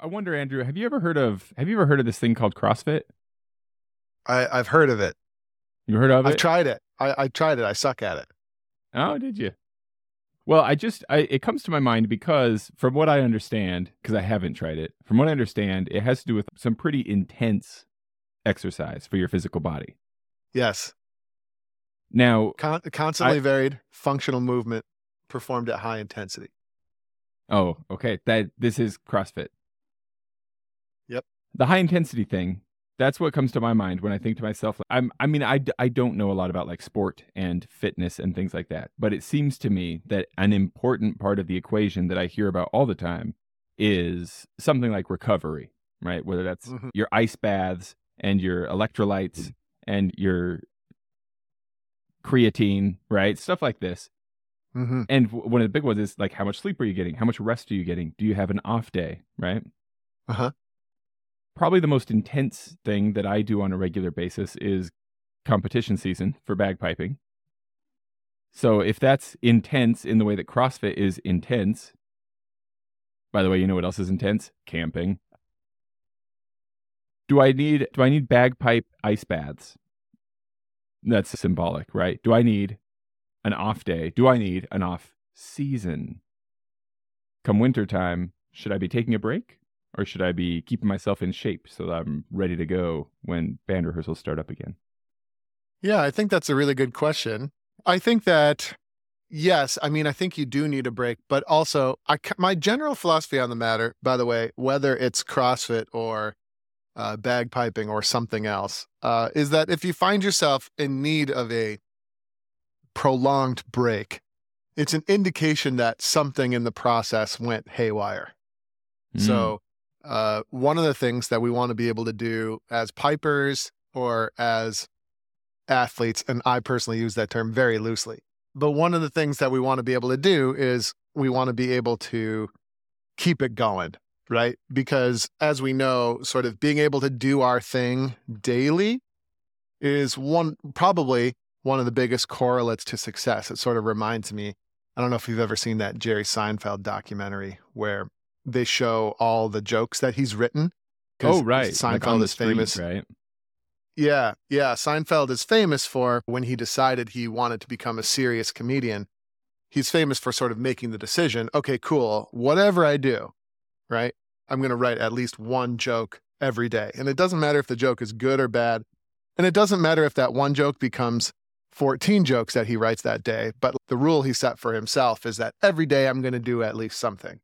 I, I wonder, Andrew, have you ever heard of have you ever heard of this thing called CrossFit? I, I've heard of it. You heard of it? I've tried it. I, I tried it. I suck at it. Oh, did you? Well, I just I it comes to my mind because from what I understand, because I haven't tried it, from what I understand, it has to do with some pretty intense exercise for your physical body. Yes. Now, Con- constantly varied functional movement performed at high intensity. oh, okay, that this is CrossFit. The high intensity thing, that's what comes to my mind when I think to myself, I'm I mean, I I don't know a lot about like sport and fitness and things like that, but it seems to me that an important part of the equation that I hear about all the time is something like recovery, right? Whether that's Mhm. your ice baths and your electrolytes and your creatine, right? Stuff like this. Mm-hmm. And one of the big ones is like how much sleep are you getting? How much rest are you getting? Do you have an off day, right? Uh-huh. Probably the most intense thing that I do on a regular basis is competition season for bagpiping. So if that's intense in the way that CrossFit is intense, by the way, you know what else is intense? Camping. Do I need do I need bagpipe ice baths? That's symbolic, right? Do I need an off day? Do I need an off season? Come wintertime, should I be taking a break? Or should I be keeping myself in shape so that I'm ready to go when band rehearsals start up again? Yeah, I think that's a really good question. I think that yes, I mean I think you do need a break, but also I my general philosophy on the matter, by the way, whether it's CrossFit or uh, bagpiping or something else, uh, is that if you find yourself in need of a prolonged break, it's an indication that something in the process went haywire. Mm. So, uh, one of the things that we want to be able to do as pipers or as athletes, and I personally use that term very loosely, but one of the things that we want to be able to do is we want to be able to keep it going, right? Because as we know, sort of being able to do our thing daily is one probably one of the biggest correlates to success. It sort of reminds me, I don't know if you've ever seen that Jerry Seinfeld documentary where they show all the jokes that he's written. oh, right. Seinfeld like is street, famous. right? Yeah, yeah. Seinfeld is famous for when he decided he wanted to become a serious comedian. He's famous for sort of making the decision okay, cool, whatever I do, right? I'm going to write at least one joke every day. And it doesn't matter if the joke is good or bad. And it doesn't matter if that one joke becomes 14 jokes that he writes that day. But the rule he set for himself is that every day I'm going to do at least something,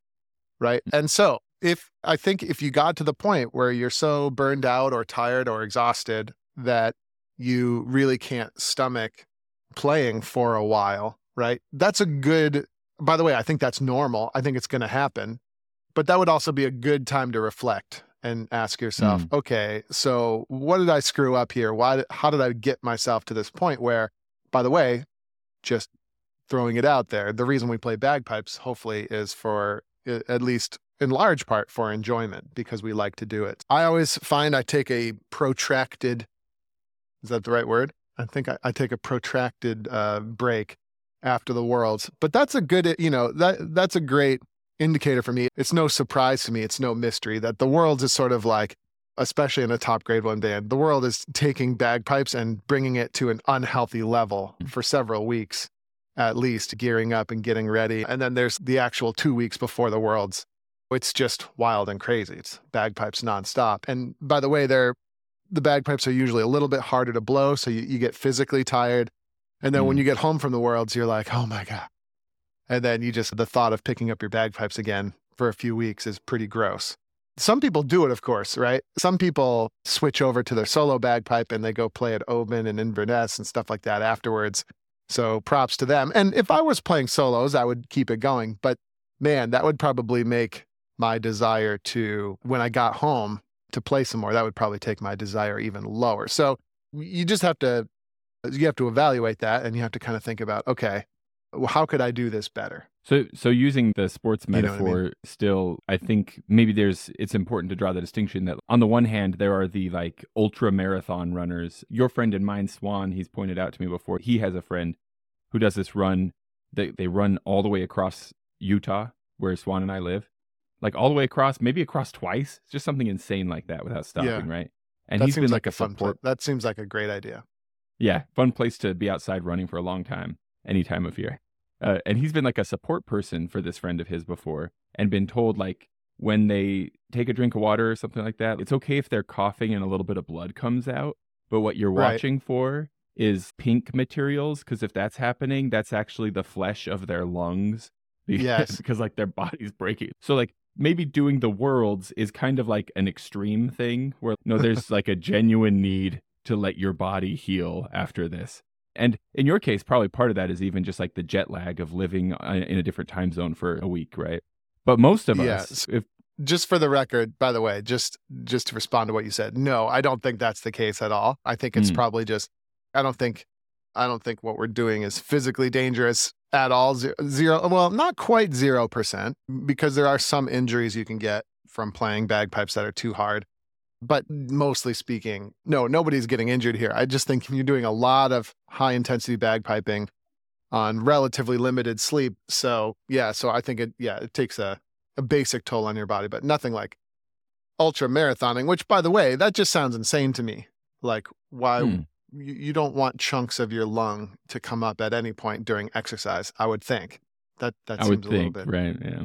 right? Mm-hmm. And so if I think if you got to the point where you're so burned out or tired or exhausted that you really can't stomach playing for a while, right? That's a good, by the way, I think that's normal. I think it's going to happen. But that would also be a good time to reflect and ask yourself, mm. okay, so what did I screw up here? Why, how did I get myself to this point where, by the way, just throwing it out there, the reason we play bagpipes, hopefully, is for at least in large part for enjoyment because we like to do it. I always find I take a protracted, is that the right word? I think I, I take a protracted uh, break after the worlds, but that's a good, you know, that that's a great indicator for me. It's no surprise to me. It's no mystery that the worlds is sort of like, especially in a top grade one band, the world is taking bagpipes and bringing it to an unhealthy level for several weeks at least, gearing up and getting ready. And then there's the actual two weeks before the worlds it's just wild and crazy. It's bagpipes nonstop. And by the way, they're the bagpipes are usually a little bit harder to blow, so you, you get physically tired. And then when Mm. you get home from the worlds, you're like, oh my God. And then you just the thought of picking up your bagpipes again for a few weeks is pretty gross. Some people do it, of course, right? Some people switch over to their solo bagpipe and they go play at Oban and Inverness and stuff like that afterwards. So props to them. And if I was playing solos, I would keep it going. But man, that would probably make my desire to, when I got home to play some more, that would probably take my desire even lower. So you just have to, you have to evaluate that and you have to kind of think about, okay, how could I do this better? So, so using the sports You know I mean? metaphor, still, I think maybe there's. It's important to draw the distinction that on the one hand, there are the like ultra marathon runners. Your friend and mine, Swan, he's pointed out to me before. He has a friend who does this run. They they run all the way across Utah, where Swan and I live, like all the way across, maybe across twice, It's just something insane like that without stopping, Yeah. right? And that he's been like, like, a fun support. pla- That seems like a great idea. Yeah, fun place to be outside running for a long time, any time of year. Uh, and he's been like a support person for this friend of his before, and been told like when they take a drink of water or something like that, it's okay if they're coughing and a little bit of blood comes out, but what you're Right. watching for is pink materials because if that's happening, that's actually the flesh of their lungs. Because, Yes. because like their body's breaking. So like maybe doing the worlds is kind of like an extreme thing where no, there's like a genuine need to let your body heal after this. And in your case, probably part of that is even just like the jet lag of living uh, in a different time zone for a week, right? But most of us, if Just for the record, by the way, just just to respond to what you said, no, I don't think that's the case at all. I think it's Mm. probably just I don't think I don't think what we're doing is physically dangerous at all. Zero, zero well, not quite zero percent, because there are some injuries you can get from playing bagpipes that are too hard. But mostly speaking, no, nobody's getting injured here. I just think you're doing a lot of high intensity bagpiping on relatively limited sleep. So yeah, so I think it yeah, it takes a, a basic toll on your body, but nothing like ultra marathoning, which by the way, that just sounds insane to me. Like why Hmm. you, you don't want chunks of your lung to come up at any point during exercise, I would think. That that I seems would a little think, bit right? Yeah.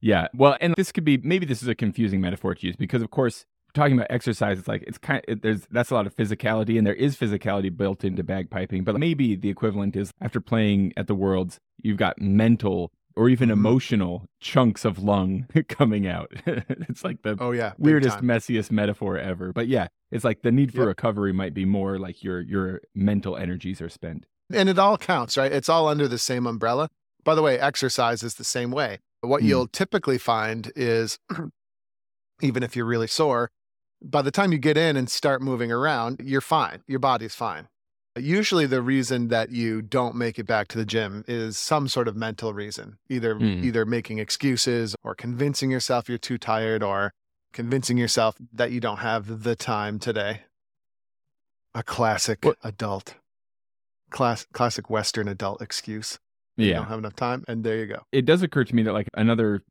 Yeah. Well, and this could be maybe this is a confusing metaphor to use because, of course, talking about exercise, it's like it's kind of there's that's a lot of physicality, and there is physicality built into bagpiping. But maybe the equivalent is after playing at the Worlds, you've got mental or even Mhm. emotional chunks of lung coming out. it's like the Oh yeah. weirdest, messiest metaphor ever. But yeah, it's like the need for Yep. recovery might be more like your your mental energies are spent. and it all counts, right? It's all under the same umbrella. By the way, exercise is the same way. What Hmm. you'll typically find is, even if you're really sore, by the time you get in and start moving around, you're fine. Your body's fine. Usually, the reason that you don't make it back to the gym is some sort of mental reason, either Hmm. either making excuses or convincing yourself you're too tired or convincing yourself that you don't have the time today. A classic What- adult, class, classic Western adult excuse. You Yeah. don't have enough time, and there you go. it does occur to me that like another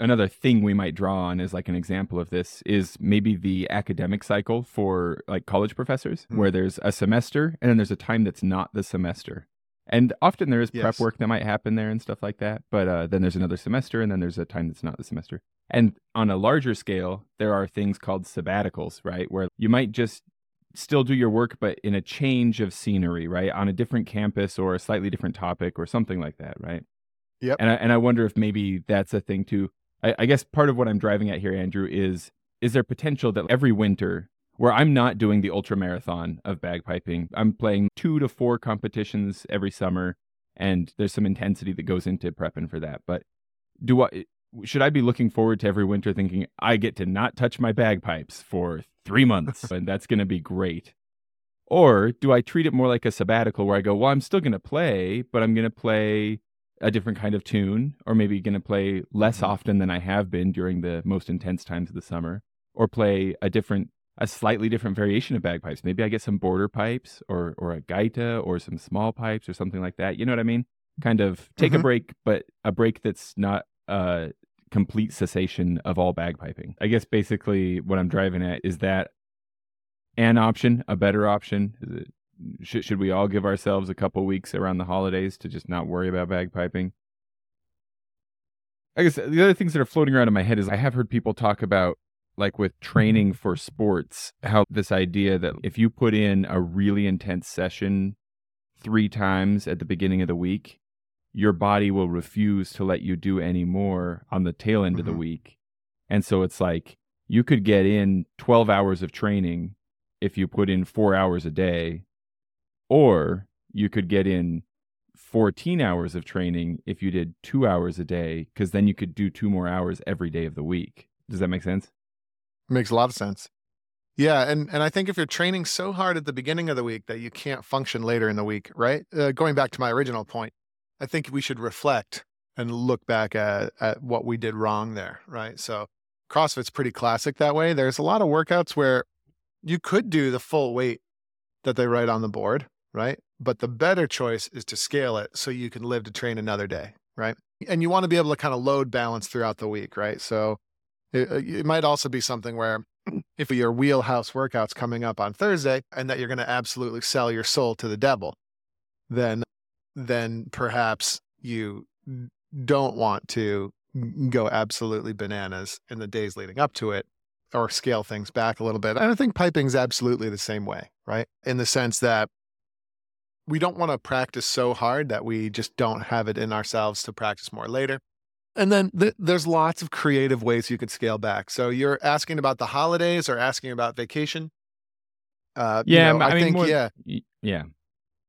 another thing we might draw on as like an example of this is maybe the academic cycle for like college professors Hmm. where there's a semester and then there's a time that's not the semester and often there is prep work that might happen there and stuff like that but uh, then there's another semester and then there's a time that's not the semester and on a larger scale there are things called sabbaticals right where you might just still do your work but in a change of scenery right on a different campus or a slightly different topic or something like that right Yep. and I, and I wonder if maybe that's a thing too. I, I guess part of what I'm driving at here, Andrew, is is there potential that every winter where I'm not doing the ultra marathon of bagpiping, I'm playing two to four competitions every summer, and there's some intensity that goes into prepping for that. But do I should I be looking forward to every winter thinking I get to not touch my bagpipes for three months and that's going to be great? Or do I treat it more like a sabbatical where I go, well, I'm still going to play, but I'm going to play a different kind of tune, or maybe going to play less Mhm. often than I have been during the most intense times of the summer, or play a different, a slightly different variation of bagpipes. Maybe I get some border pipes, or or a gaita, or some small pipes, or something like that. You know what I mean? Kind of take a Mhm. break, but a break that's not a complete cessation of all bagpiping. I guess basically what I'm driving at is that an option, a better option? Is it, should should we all give ourselves a couple weeks around the holidays to just not worry about bagpiping? I guess the other things that are floating around in my head is I have heard people talk about like with training for sports, how this idea that if you put in a really intense session three times at the beginning of the week, your body will refuse to let you do any more on the tail end of the Mhm. week. And so it's like you could get in 12 hours of training if you put in four hours a day, or you could get in 14 hours of training if you did two hours a day, because then you could do two more hours every day of the week. Does that make sense? Makes a lot of sense. Yeah, and and I think if you're training so hard at the beginning of the week that you can't function later in the week, right? Uh, going back to my original point, I think we should reflect and look back at at what we did wrong there, right? So CrossFit's pretty classic that way. There's a lot of workouts where you could do the full weight that they write on the board, right? But the better choice is to scale it so you can live to train another day, right? And you want to be able to kind of load balance throughout the week, right? So it, uh, it might also be something where if your wheelhouse workout's coming up on Thursday and that you're going to absolutely sell your soul to the devil, then then perhaps you don't want to go absolutely bananas in the days leading up to it or scale things back a little bit. And I think piping is absolutely the same way, right? In the sense that we don't want to practice so hard that we just don't have it in ourselves to practice more later. And then th- there's lots of creative ways you could scale back. So you're asking about the holidays or asking about vacation. Uh, yeah, you know, I, I, mean, think more, yeah, yeah.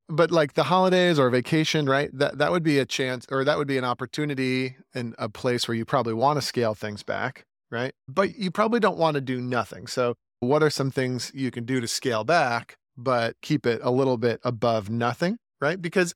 But like the holidays or vacation, right? That that would be a chance, or that would be an opportunity and a place where you probably want to scale things back, right? But you probably don't want to do nothing. So what are some things you can do to scale back, but keep it a little bit above nothing, right? Because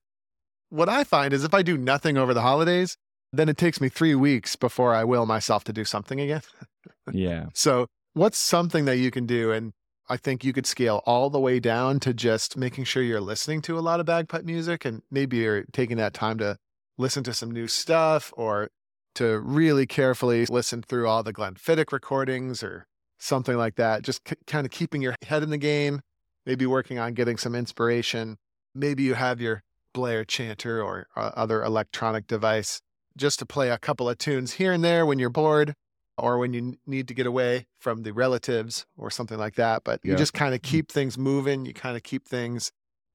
what I find is if I do nothing over the holidays, then it takes me three weeks before I will myself to do something again. yeah. So, what's something that you can do? And I think you could scale all the way down to just making sure you're listening to a lot of bagpipe music and maybe you're taking that time to listen to some new stuff or to really carefully listen through all the Glenfiddich recordings or something like that. Just c- kind of keeping your head in the game, maybe working on getting some inspiration. Maybe you have your Blair chanter or uh, other electronic device just to play a couple of tunes here and there when you're bored or when you need to get away from the relatives or something like that. But yeah. you just kind of mm. keep things moving. You kind of keep things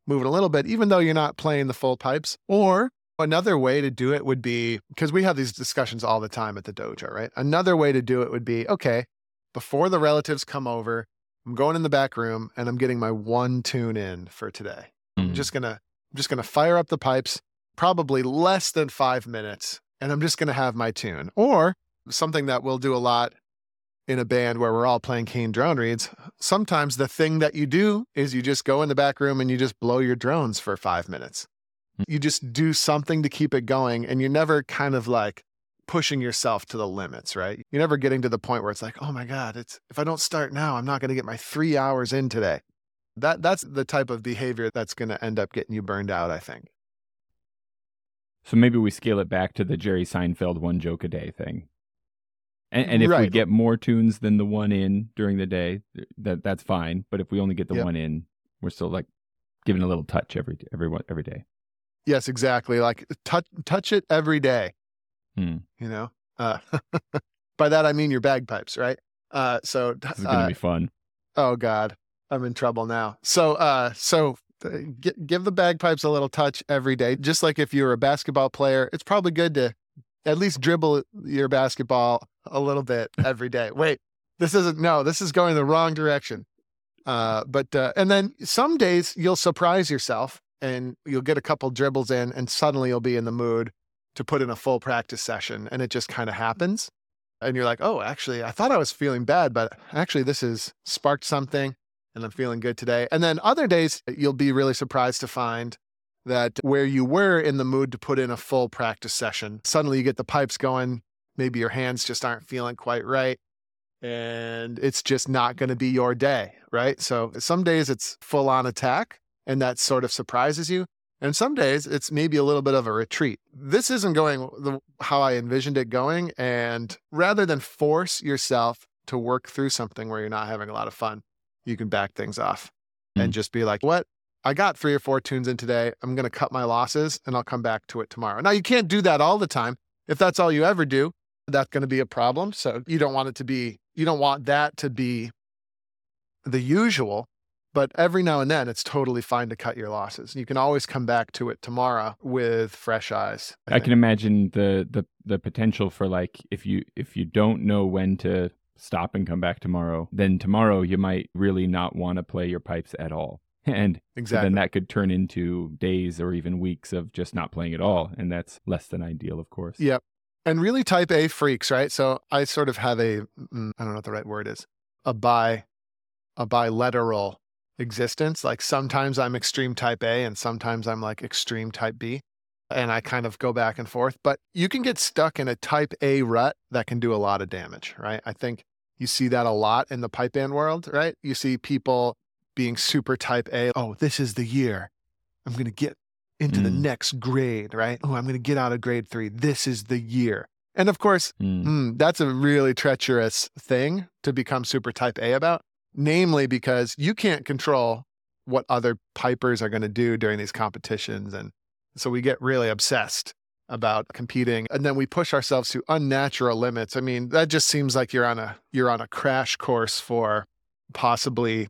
moving a little bit, even though you're not playing the full pipes. Or another way to do it would be because we have these discussions all the time at the dojo, right? Another way to do it would be okay, before the relatives come over, I'm going in the back room and I'm getting my one tune in for today. Mm. I'm just gonna I'm just gonna fire up the pipes, probably less than five minutes and I'm just going to have my tune. Or something that we'll do a lot in a band where we're all playing cane drone reeds. Sometimes the thing that you do is you just go in the back room and you just blow your drones for five minutes. Hmm. You just do something to keep it going, and you're never kind of like pushing yourself to the limits, right? You're never getting to the point where it's like, oh my God, it's if I don't start now, I'm not going to get my three hours in today. That that's the type of behavior that's going to end up getting you burned out, I think. So maybe we scale it back to the Jerry Seinfeld one joke a day thing. And, and if right. we get more tunes than the one in during the day, that that's fine. But if we only get the yep. one in, we're still like giving a little touch every every every day. Yes, exactly. Like touch touch it every day. Hmm. You know, uh, by that I mean your bagpipes, right? Uh, so this is gonna uh, be fun. Oh God, I'm in trouble now. So, uh, so give the bagpipes a little touch every day. Just like if you're a basketball player, it's probably good to at least dribble your basketball a little bit every day. Wait, this isn't, no, this is going the wrong direction. Uh, but, uh, and then some days you'll surprise yourself and you'll get a couple dribbles in and suddenly you'll be in the mood to put in a full practice session and it just kind of mm-hmm. happens. And you're like, oh, actually, I thought I was feeling bad, but actually, this has sparked something and I'm feeling good today. And then other days, uh, you'll be really surprised to find that where you were in the mood to put in a full practice session, suddenly you get the pipes going. Maybe your hands just aren't feeling quite right. And it's just not going to be your day, right? So some days it's full on attack and that sort of surprises you. And some days it's maybe a little bit of a retreat. This isn't going the, how I envisioned it going. And rather than force yourself to work through something where you're not having a lot of fun, you can back things off mm. and just be like, what? I got three or four tunes in today. I'm going to cut my losses and I'll come back to it tomorrow. Now, you can't do that all the time. If that's all you ever do, that's going to be a problem. So you don't want it to be, you don't want that to be the usual. But every now and then, it's totally fine to cut your losses. You can always come back to it tomorrow with fresh eyes. I, I can imagine the the the potential for like if you if you don't know when to stop and come back tomorrow, then tomorrow you might really not want to play your pipes at all. And exactly. then that could turn into days or even weeks of just not playing at all. And that's less than ideal, of course. Yep. And really type A freaks, right? So I sort of have a, mm, don't know what the right word is, a bi, a bilateral existence. Like sometimes I'm extreme type A and sometimes I'm like extreme type B. And I kind of go back and forth, but you can get stuck in a type A rut that can do a lot of damage, right? I think you see that a lot in the pipe band world, right? You see people being super type A. Oh, this is the year. I'm going to get into the Mm. next grade, right? Oh, I'm going to get out of grade three. This is the year. And of course, Mm. mm, that's a really treacherous thing to become super type A about, namely because you can't control what other pipers are going to do during these competitions. And so we get really obsessed about competing and then we push ourselves to unnatural limits. I mean, that just seems like you're on a you're on a crash course for possibly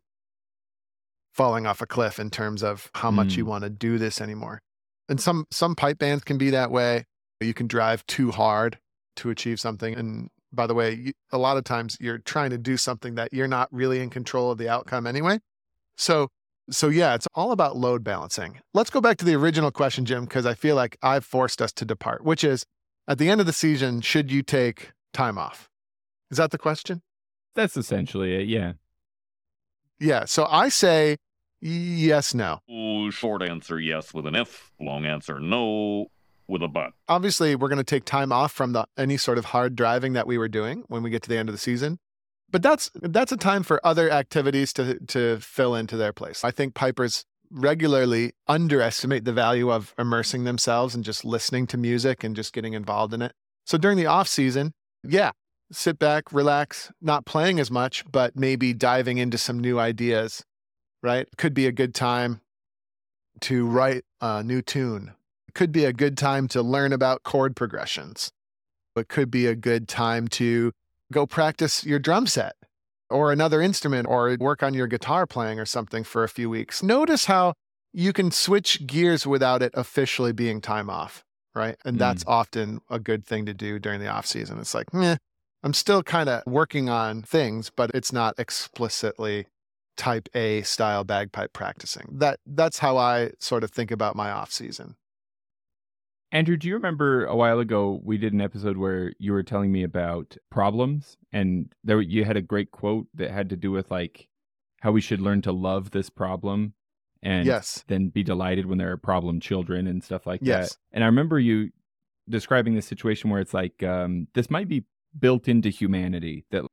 falling off a cliff in terms of how much you Mm. want to do this anymore. And some some pipe bands can be that way. You can drive too hard to achieve something. And by the way, you, a lot of times you're trying to do something that you're not really in control of the outcome anyway. So so yeah, it's all about load balancing. Let's go back to the original question, Jim, because I feel like I've forced us to depart, which is at the end of the season, should you take time off? Is that the question? That's essentially it. Yeah. Yeah. So I say yes, no. Ooh, short answer yes with an if, long answer no with a but. obviously we're going to take time off from the any sort of hard driving that we were doing when we get to the end of the season. But that's that's a time for other activities to to fill into their place. I think pipers regularly underestimate the value of immersing themselves and just listening to music and just getting involved in it. So during the off season yeah sit back relax not playing as much but maybe diving into some new ideas right? Could be a good time to write a new tune could be a good time to learn about chord progressions. It could be a good time to go practice your drum set or another instrument or work on your guitar playing or something for a few weeks. Notice how you can switch gears without it officially being time off, right? And hmm. that's often a good thing to do during the off season. It's like, meh, I'm still kind of working on things, but it's not explicitly type A style bagpipe practicing. That that's how I sort of think about my off season. Andrew, do you remember a while ago we did an episode where you were telling me about problems and there you had a great quote that had to do with like how we should learn to love this problem and Yes. then be delighted when there are problem children and stuff like Yes. that. And I remember you describing this situation where it's like um, this might be built into humanity that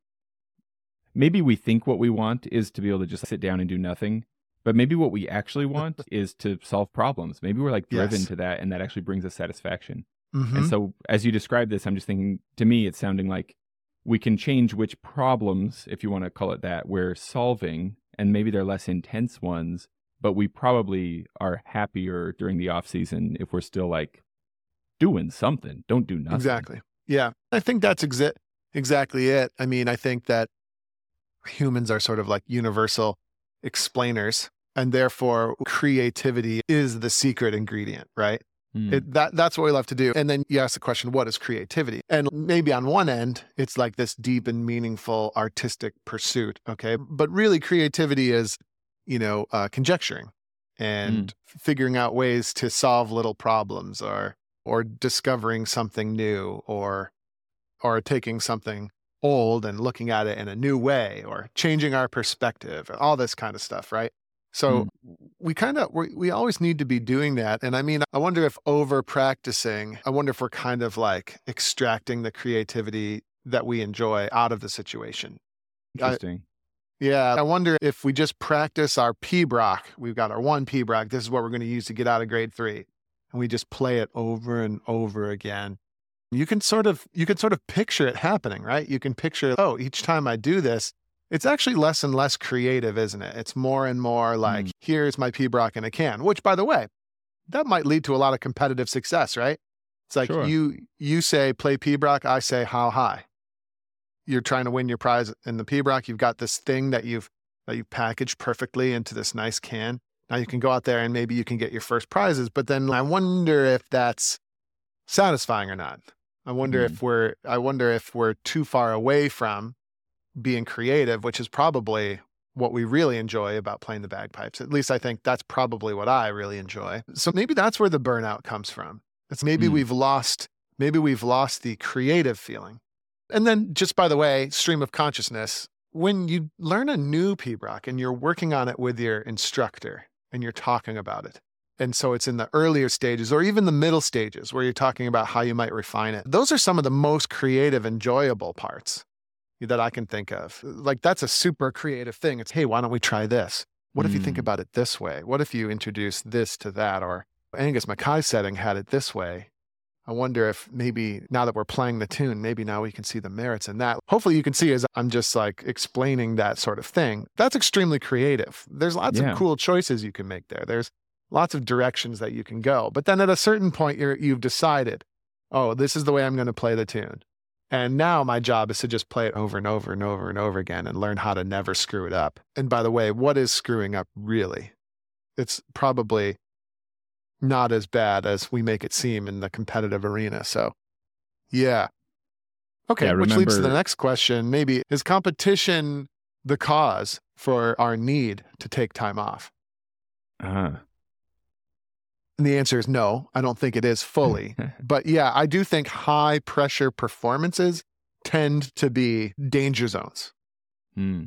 maybe we think what we want is to be able to just sit down and do nothing, but maybe what we actually want is to solve problems. Maybe we're like driven Yes. to that, and that actually brings us satisfaction. Mhm. And so, as you describe this, I'm just thinking to me, it's sounding like we can change which problems, if you want to call it that, we're solving, and maybe they're less intense ones, but we probably are happier during the off season if we're still like doing something. Don't do nothing. Exactly. Yeah. I think that's exa- exactly it. I mean, I think that humans are sort of like universal explainers, and therefore creativity is the secret ingredient, right? Hmm. It, that that's what we love to do. And then you ask the question, what is creativity? And maybe on one end, it's like this deep and meaningful artistic pursuit. Okay, but really, creativity is, you know, uh, conjecturing and figuring out ways to solve little problems, or or discovering something new, or or taking something old and looking at it in a new way, or changing our perspective, all this kind of stuff, right? So mm. we kind of we, we always need to be doing that and i mean i wonder if over practicing i wonder if we're kind of like extracting the creativity that we enjoy out of the situation. Interesting. yeah i wonder if we just practice our pibroch we've got our one pibroch this is what we're going to use to get out of grade three and we just play it over and over again. You can sort of you can sort of picture it happening right? You can picture oh each time i do this it's actually less and less creative, isn't it? It's more and more like, Mm. here's my pibroch in a can, which by the way, that might lead to a lot of competitive success, right? It's like Sure. you you say play pibroch, I say how high. You're trying to win your prize in the pibroch. You've got this thing that you've that you've packaged perfectly into this nice can. Now you can go out there and maybe you can get your first prizes, but then I wonder if that's satisfying or not. I wonder if we're I wonder if we're too far away from being creative, which is probably what we really enjoy about playing the bagpipes. At least I think that's probably what I really enjoy. So maybe that's where the burnout comes from. It's maybe Mm. we've lost maybe we've lost the creative feeling. And then just by the way, stream of consciousness, when you learn a new pibroch and you're working on it with your instructor and you're talking about it. And so it's in the earlier stages or even the middle stages where you're talking about how you might refine it. Those are some of the most creative, enjoyable parts that I can think of. Like that's a super creative thing. It's, hey, why don't we try this? What if you think Mm. about it this way? What if you introduce this to that? Or, Angus Mackay's setting had it this way. I wonder if maybe now that we're playing the tune, maybe now we can see the merits in that. Hopefully, you can see as I'm just like explaining that sort of thing. That's extremely creative. There's lots Yeah. of cool choices you can make there. There's lots of directions that you can go. But then at a certain point, you're, you've decided, oh, this is the way I'm going to play the tune. And now my job is to just play it over and over and over and over again and learn how to never screw it up. And by the way, what is screwing up really? It's probably not as bad as we make it seem in the competitive arena. So, yeah. Okay, Yeah, which leads to the next question. Maybe is competition the cause for our need to take time off? Ah. And the answer is no. I don't think it is fully. but yeah, I do think high pressure performances tend to be danger zones, Hmm.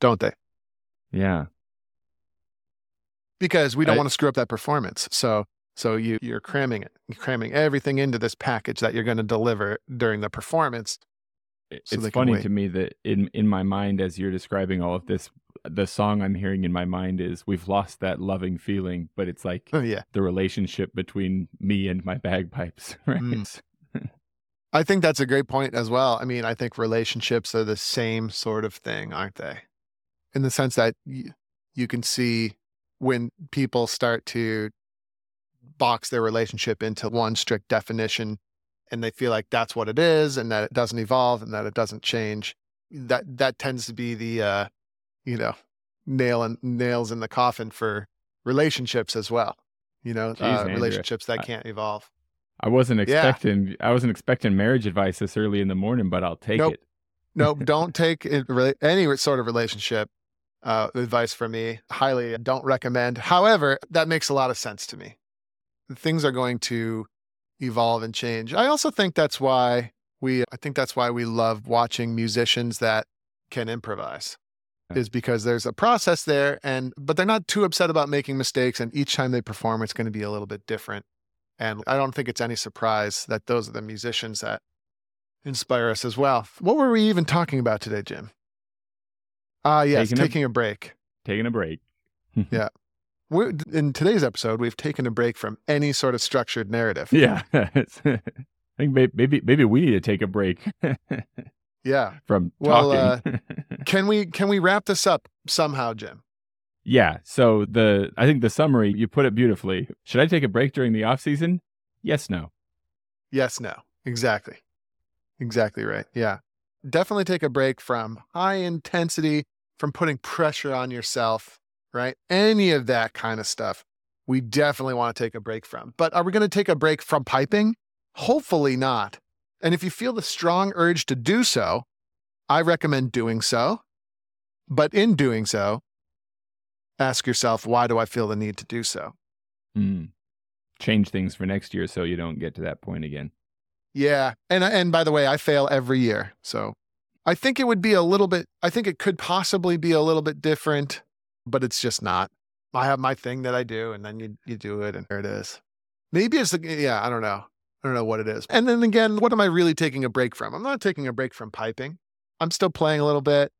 don't they? Yeah. Because we don't I- want to screw up that performance. So so you you're cramming it. You're cramming everything into this package that you're going to deliver during the performance. So it's funny to me that in in my mind as you're describing all of this the song i'm hearing in my mind is we've lost that loving feeling but it's like Oh yeah. the relationship between me and my bagpipes right Mm. I think that's a great point as well. I mean, I think relationships are the same sort of thing, aren't they? In the sense that you, you can see when people start to box their relationship into one strict definition and they feel like that's what it is and that it doesn't evolve and that it doesn't change. That that tends to be the uh, you know, nail and nails in the coffin for relationships as well. You know, Jeez, uh, relationships that I- can't evolve. i wasn't Yeah. expecting i wasn't expecting marriage advice this early in the morning but i'll take Nope. it no, don't take any sort of relationship uh, advice from me. Highly don't recommend. However, that makes a lot of sense to me. Things are going to evolve and change. I also think that's why we. I think that's why we love watching musicians that can improvise. Yeah. Is because there's a process there, and but they're not too upset about making mistakes. And each time they perform, it's going to be a little bit different. And I don't think it's any surprise that those are the musicians that inspire us as well. What were we even talking about today, Jim? Ah, yes, Taking a- taking a, break. taking a break We're, in today's episode, we've taken a break from any sort of structured narrative. yeah i think may- maybe maybe we need to take a break Yeah. from Well, uh, Can we can we wrap this up somehow, Jim? Yeah. So the I think the summary you put it beautifully. Should I take a break during the off season? Yes. No. Yes, no. Exactly. Exactly right. Yeah. Definitely take a break from high intensity, from putting pressure on yourself, right? Any of that kind of stuff. We definitely want to take a break from. But are we going to take a break from piping? Hopefully not. And if you feel the strong urge to do so, I recommend doing so. But in doing so, ask yourself, why do I feel the need to do so? Mm. Change things for next year so you don't get to that point again. Yeah. And and by the way, I fail every year. So I think it would be a little bit I think it could possibly be a little bit different, but it's just not. I have my thing that I do and then you you do it and there it is. Maybe it's the yeah, I don't know. I don't know what it is. And then again, what am I really taking a break from? I'm not taking a break from piping. I'm still playing a little bit.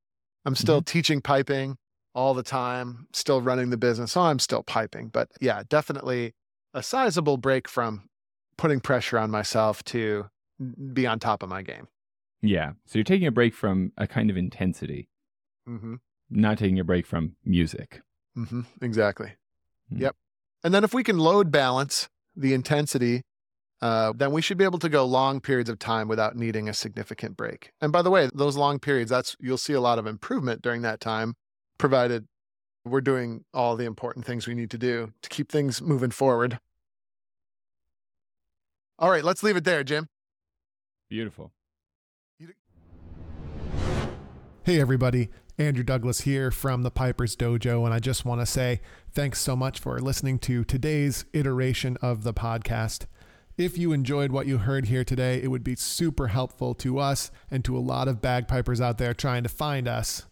I'm still teaching piping all the time, still running the business. So I'm still piping. But yeah, definitely a sizable break from putting pressure on myself to be on top of my game. Yeah. So you're taking a break from a kind of intensity, Mm-hmm. Not taking a break from music. Mm-hmm. Exactly. Hmm. Yep. And then if we can load balance the intensity, uh, then we should be able to go long periods of time without needing a significant break. And by the way, those long periods, that's you'll see a lot of improvement during that time, provided we're doing all the important things we need to do to keep things moving forward. All right, let's leave it there, Jim. Beautiful. Hey, everybody. Andrew Douglas here from the Piper's Dojo, and I just want to say thanks so much for listening to today's iteration of the podcast. If you enjoyed what you heard here today, it would be super helpful to us and to a lot of bagpipers out there trying to find us.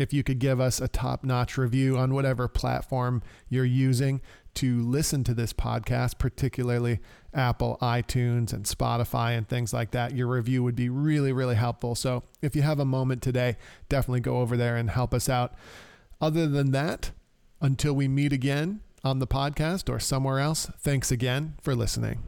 If you could give us a top notch review on whatever platform you're using to listen to this podcast, particularly Apple, iTunes, and Spotify, and things like that, your review would be really, really helpful. So if you have a moment today, definitely go over there and help us out. Other than that, until we meet again, on the podcast or somewhere else, thanks again for listening.